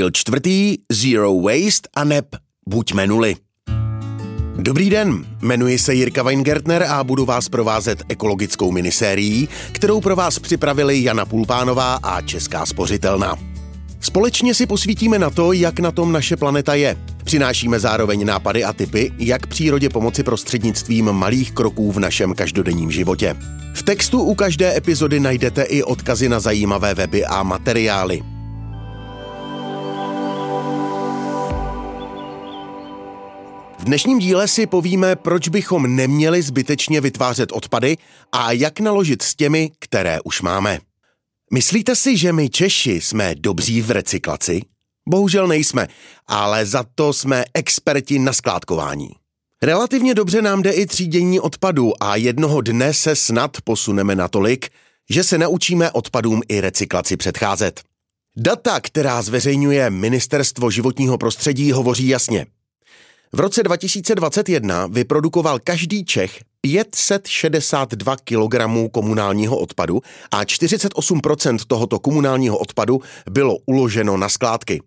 Díl čtvrtý Zero Waste a neb Buďme nuly. Dobrý den, jmenuji se Jirka Weingertner a budu vás provázet ekologickou minisérií, kterou pro vás připravili Jana Pulpánová a Česká spořitelna. Společně si posvítíme na to, jak na tom naše planeta je. Přinášíme zároveň nápady a typy, jak přírodě pomoci prostřednictvím malých kroků v našem každodenním životě. V textu u každé epizody najdete i odkazy na zajímavé weby a materiály. V dnešním díle si povíme, proč bychom neměli zbytečně vytvářet odpady a jak naložit s těmi, které už máme. Myslíte si, že my Češi jsme dobří v recyklaci? Bohužel nejsme, ale za to jsme experti na skládkování. Relativně dobře nám jde i třídění odpadů a jednoho dne se snad posuneme natolik, že se naučíme odpadům i recyklaci předcházet. Data, která zveřejňuje Ministerstvo životního prostředí, hovoří jasně – v roce 2021 vyprodukoval každý Čech 562 kg komunálního odpadu a 48% tohoto komunálního odpadu bylo uloženo na skládky.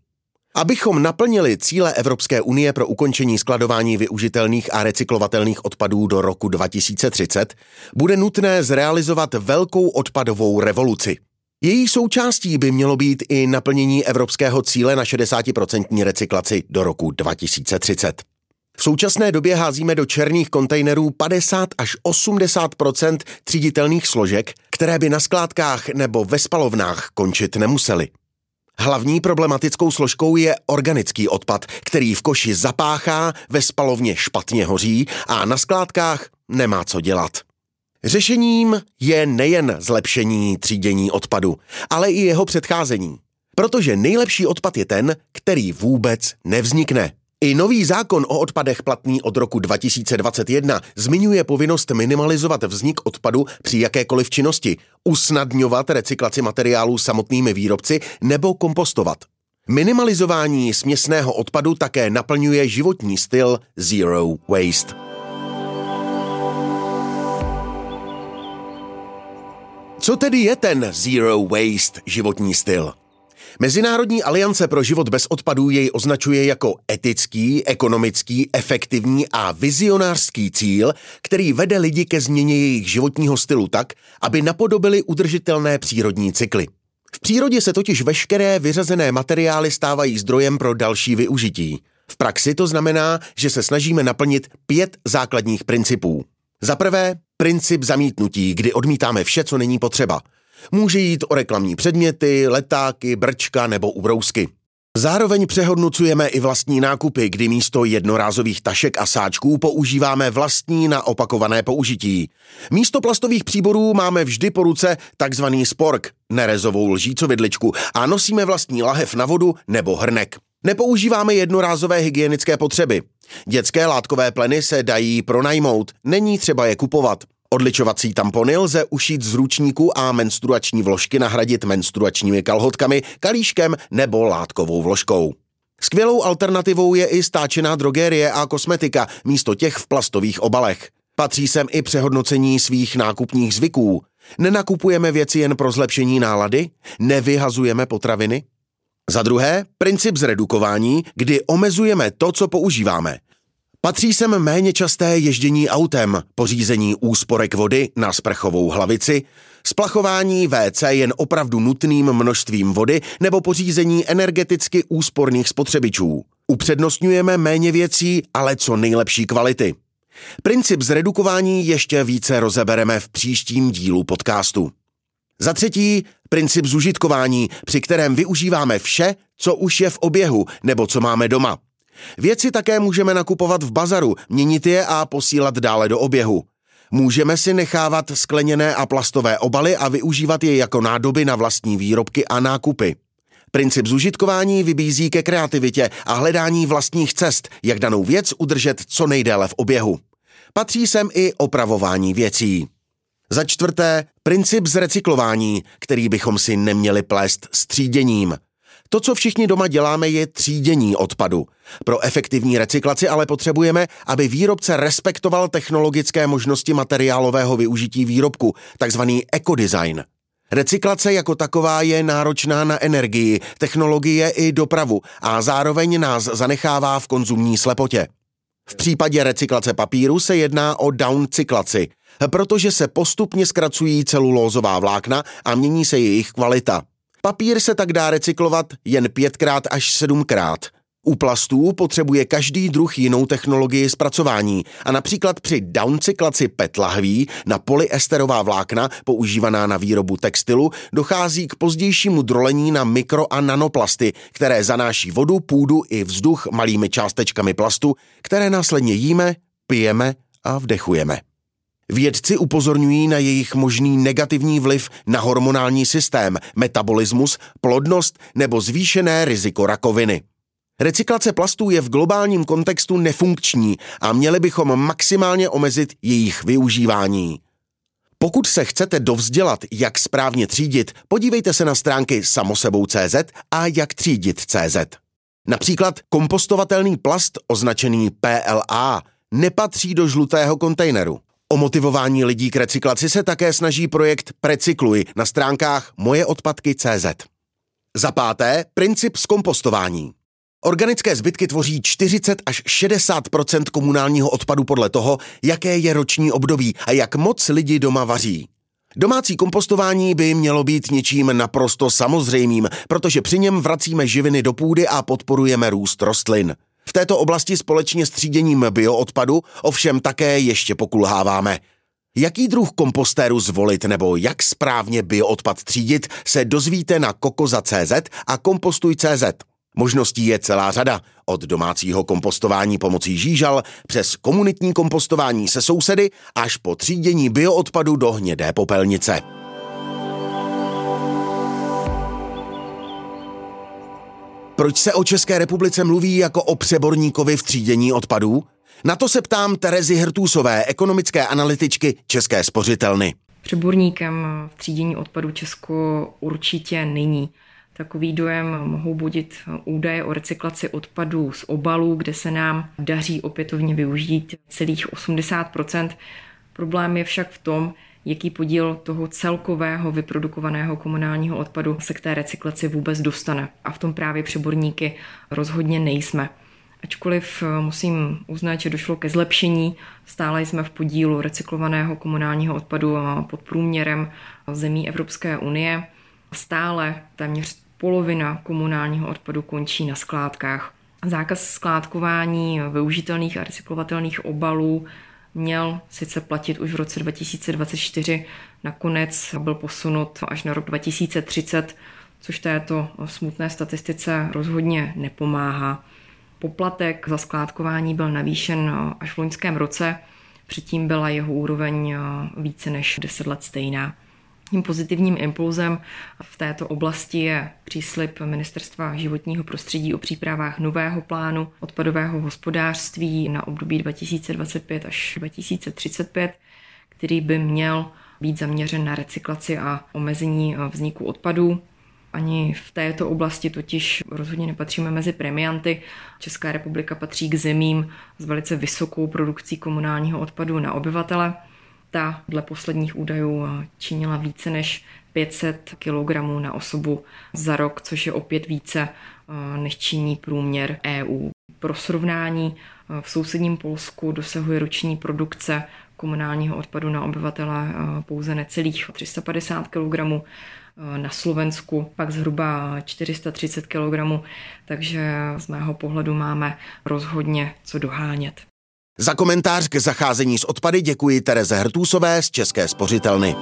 Abychom naplnili cíle Evropské unie pro ukončení skladování využitelných a recyklovatelných odpadů do roku 2030, bude nutné zrealizovat velkou odpadovou revoluci. Její součástí by mělo být i naplnění evropského cíle na 60% recyklaci do roku 2030. V současné době házíme do černých kontejnerů 50 až 80% tříditelných složek, které by na skládkách nebo ve spalovnách končit nemusely. Hlavní problematickou složkou je organický odpad, který v koši zapáchá, ve spalovně špatně hoří a na skládkách nemá co dělat. Řešením je nejen zlepšení třídění odpadu, ale i jeho předcházení. Protože nejlepší odpad je ten, který vůbec nevznikne. I nový zákon o odpadech platný od roku 2021 zmiňuje povinnost minimalizovat vznik odpadu při jakékoliv činnosti, usnadňovat recyklaci materiálů samotnými výrobci nebo kompostovat. Minimalizování směsného odpadu také naplňuje životní styl Zero Waste. Co tedy je ten Zero Waste životní styl? Mezinárodní aliance pro život bez odpadů jej označuje jako etický, ekonomický, efektivní a vizionářský cíl, který vede lidi ke změně jejich životního stylu tak, aby napodobili udržitelné přírodní cykly. V přírodě se totiž veškeré vyřazené materiály stávají zdrojem pro další využití. V praxi to znamená, že se snažíme naplnit pět základních principů. Za prvé, princip zamítnutí, kdy odmítáme vše, co není potřeba – Může jít o reklamní předměty, letáky, brčka nebo ubrousky. Zároveň přehodnocujeme i vlastní nákupy, kdy místo jednorázových tašek a sáčků používáme vlastní na opakované použití. Místo plastových příborů máme vždy po ruce takzvaný spork, nerezovou lžícovidličku a nosíme vlastní lahev na vodu nebo hrnek. Nepoužíváme jednorázové hygienické potřeby. Dětské látkové pleny se dají pronajmout, není třeba je kupovat. Odličovací tampony lze ušít z ručníku a menstruační vložky nahradit menstruačními kalhotkami, kalíškem nebo látkovou vložkou. Skvělou alternativou je i stáčená drogérie a kosmetika místo těch v plastových obalech. Patří sem i přehodnocení svých nákupních zvyků. Nenakupujeme věci jen pro zlepšení nálady? Nevyhazujeme potraviny? Za druhé, princip zredukování, kdy omezujeme to, co používáme. Patří sem méně časté ježdění autem, pořízení úsporek vody na sprchovou hlavici, splachování WC jen opravdu nutným množstvím vody nebo pořízení energeticky úsporných spotřebičů. Upřednostňujeme méně věcí, ale co nejlepší kvality. Princip zredukování ještě více rozebereme v příštím dílu podcastu. Za třetí, princip zužitkování, při kterém využíváme vše, co už je v oběhu nebo co máme doma – Věci také můžeme nakupovat v bazaru, měnit je a posílat dále do oběhu. Můžeme si nechávat skleněné a plastové obaly a využívat je jako nádoby na vlastní výrobky a nákupy. Princip zužitkování vybízí ke kreativitě a hledání vlastních cest, jak danou věc udržet co nejdéle v oběhu. Patří sem i opravování věcí. Za čtvrté, princip zrecyklování, který bychom si neměli plést s tříděním. To, co všichni doma děláme, je třídění odpadu. Pro efektivní recyklaci ale potřebujeme, aby výrobce respektoval technologické možnosti materiálového využití výrobku, takzvaný ekodesign. Recyklace jako taková je náročná na energii, technologie i dopravu a zároveň nás zanechává v konzumní slepotě. V případě recyklace papíru se jedná o downcyklaci, protože se postupně zkracují celulózová vlákna a mění se jejich kvalita. Papír se tak dá recyklovat jen pětkrát až sedmkrát. U plastů potřebuje každý druh jinou technologii zpracování a například při downcyklaci PET lahví na polyesterová vlákna používaná na výrobu textilu dochází k pozdějšímu drolení na mikro a nanoplasty, které zanáší vodu, půdu i vzduch malými částečkami plastu, které následně jíme, pijeme a vdechujeme. Vědci upozorňují na jejich možný negativní vliv na hormonální systém, metabolismus, plodnost nebo zvýšené riziko rakoviny. Recyklace plastů je v globálním kontextu nefunkční a měli bychom maximálně omezit jejich využívání. Pokud se chcete dovzdělat, jak správně třídit, podívejte se na stránky samosebou.cz a jak třídit.cz. Například kompostovatelný plast označený PLA nepatří do žlutého kontejneru. O motivování lidí k recyklaci se také snaží projekt Precykluj na stránkách mojeodpadky.cz. Za páté, princip zkompostování. Organické zbytky tvoří 40 až 60% komunálního odpadu podle toho, jaké je roční období a jak moc lidi doma vaří. Domácí kompostování by mělo být něčím naprosto samozřejmým, protože při něm vracíme živiny do půdy a podporujeme růst rostlin. V této oblasti společně s tříděním bioodpadu ovšem také ještě pokulháváme. Jaký druh kompostéru zvolit nebo jak správně bioodpad třídit se dozvíte na kokoza.cz a kompostuj.cz. Možností je celá řada, od domácího kompostování pomocí žížal přes komunitní kompostování se sousedy až po třídění bioodpadu do hnědé popelnice. Proč se o České republice mluví jako o přeborníkovi v třídění odpadů? Na to se ptám Terezy Hrtůsové, ekonomické analytičky České spořitelny. Přeborníkem v třídění odpadů Česko určitě není. Takový dojem mohou budit údaje o recyklaci odpadů z obalů, kde se nám daří opětovně využít celých 80% Problém je však v tom, jaký podíl toho celkového vyprodukovaného komunálního odpadu se k té recyklaci vůbec dostane. A v tom právě přeborníky rozhodně nejsme. Ačkoliv musím uznat, že došlo ke zlepšení, stále jsme v podílu recyklovaného komunálního odpadu pod průměrem zemí Evropské unie. Stále téměř polovina komunálního odpadu končí na skládkách. Zákaz skládkování využitelných a recyklovatelných obalů měl sice platit už v roce 2024, nakonec byl posunut až na rok 2030, což této smutné statistice rozhodně nepomáhá. Poplatek za skládkování byl navýšen až v loňském roce, předtím byla jeho úroveň více než 10 let stejná. Tím pozitivním impulzem v této oblasti je příslip Ministerstva životního prostředí o přípravách nového plánu odpadového hospodářství na období 2025 až 2035, který by měl být zaměřen na recyklaci a omezení vzniku odpadů. Ani v této oblasti totiž rozhodně nepatříme mezi premianty. Česká republika patří k zemím s velice vysokou produkcí komunálního odpadu na obyvatele ta dle posledních údajů činila více než 500 kg na osobu za rok, což je opět více eh, než činí průměr EU. Pro srovnání eh, v sousedním Polsku dosahuje roční produkce komunálního odpadu na obyvatele eh, pouze necelých 350 kg, na Slovensku pak zhruba 430 kg, takže z mého pohledu máme rozhodně co dohánět. Za komentář k zacházení s odpady děkuji Tereze Hrtůsové z České spořitelny.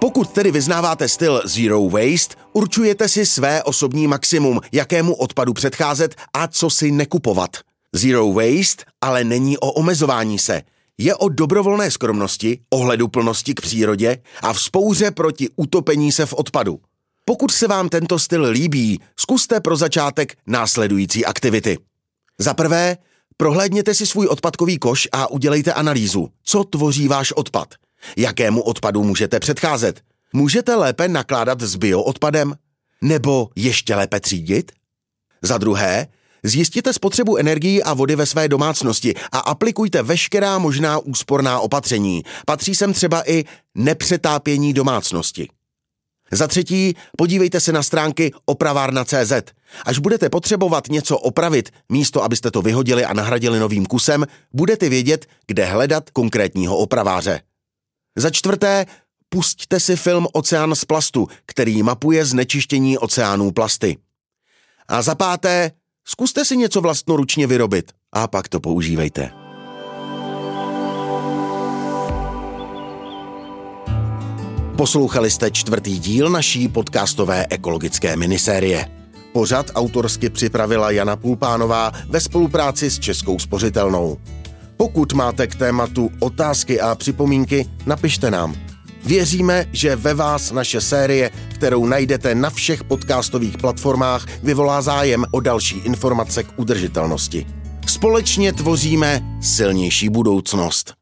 Pokud tedy vyznáváte styl Zero Waste, určujete si své osobní maximum, jakému odpadu předcházet a co si nekupovat. Zero Waste ale není o omezování se. Je o dobrovolné skromnosti, ohleduplnosti k přírodě a vzpouře proti utopení se v odpadu. Pokud se vám tento styl líbí, zkuste pro začátek následující aktivity. Za prvé, prohlédněte si svůj odpadkový koš a udělejte analýzu, co tvoří váš odpad. Jakému odpadu můžete předcházet? Můžete lépe nakládat s bioodpadem? Nebo ještě lépe třídit? Za druhé, Zjistěte spotřebu energií a vody ve své domácnosti a aplikujte veškerá možná úsporná opatření. Patří sem třeba i nepřetápění domácnosti. Za třetí, podívejte se na stránky opravárna.cz. Až budete potřebovat něco opravit, místo abyste to vyhodili a nahradili novým kusem, budete vědět, kde hledat konkrétního opraváře. Za čtvrté, pusťte si film Oceán z plastu, který mapuje znečištění oceánů plasty. A za páté, zkuste si něco vlastnoručně vyrobit a pak to používejte. Poslouchali jste čtvrtý díl naší podcastové ekologické minisérie. Pořad autorsky připravila Jana Pulpánová ve spolupráci s Českou spořitelnou. Pokud máte k tématu otázky a připomínky, napište nám. Věříme, že ve vás naše série, kterou najdete na všech podcastových platformách, vyvolá zájem o další informace k udržitelnosti. Společně tvoříme silnější budoucnost.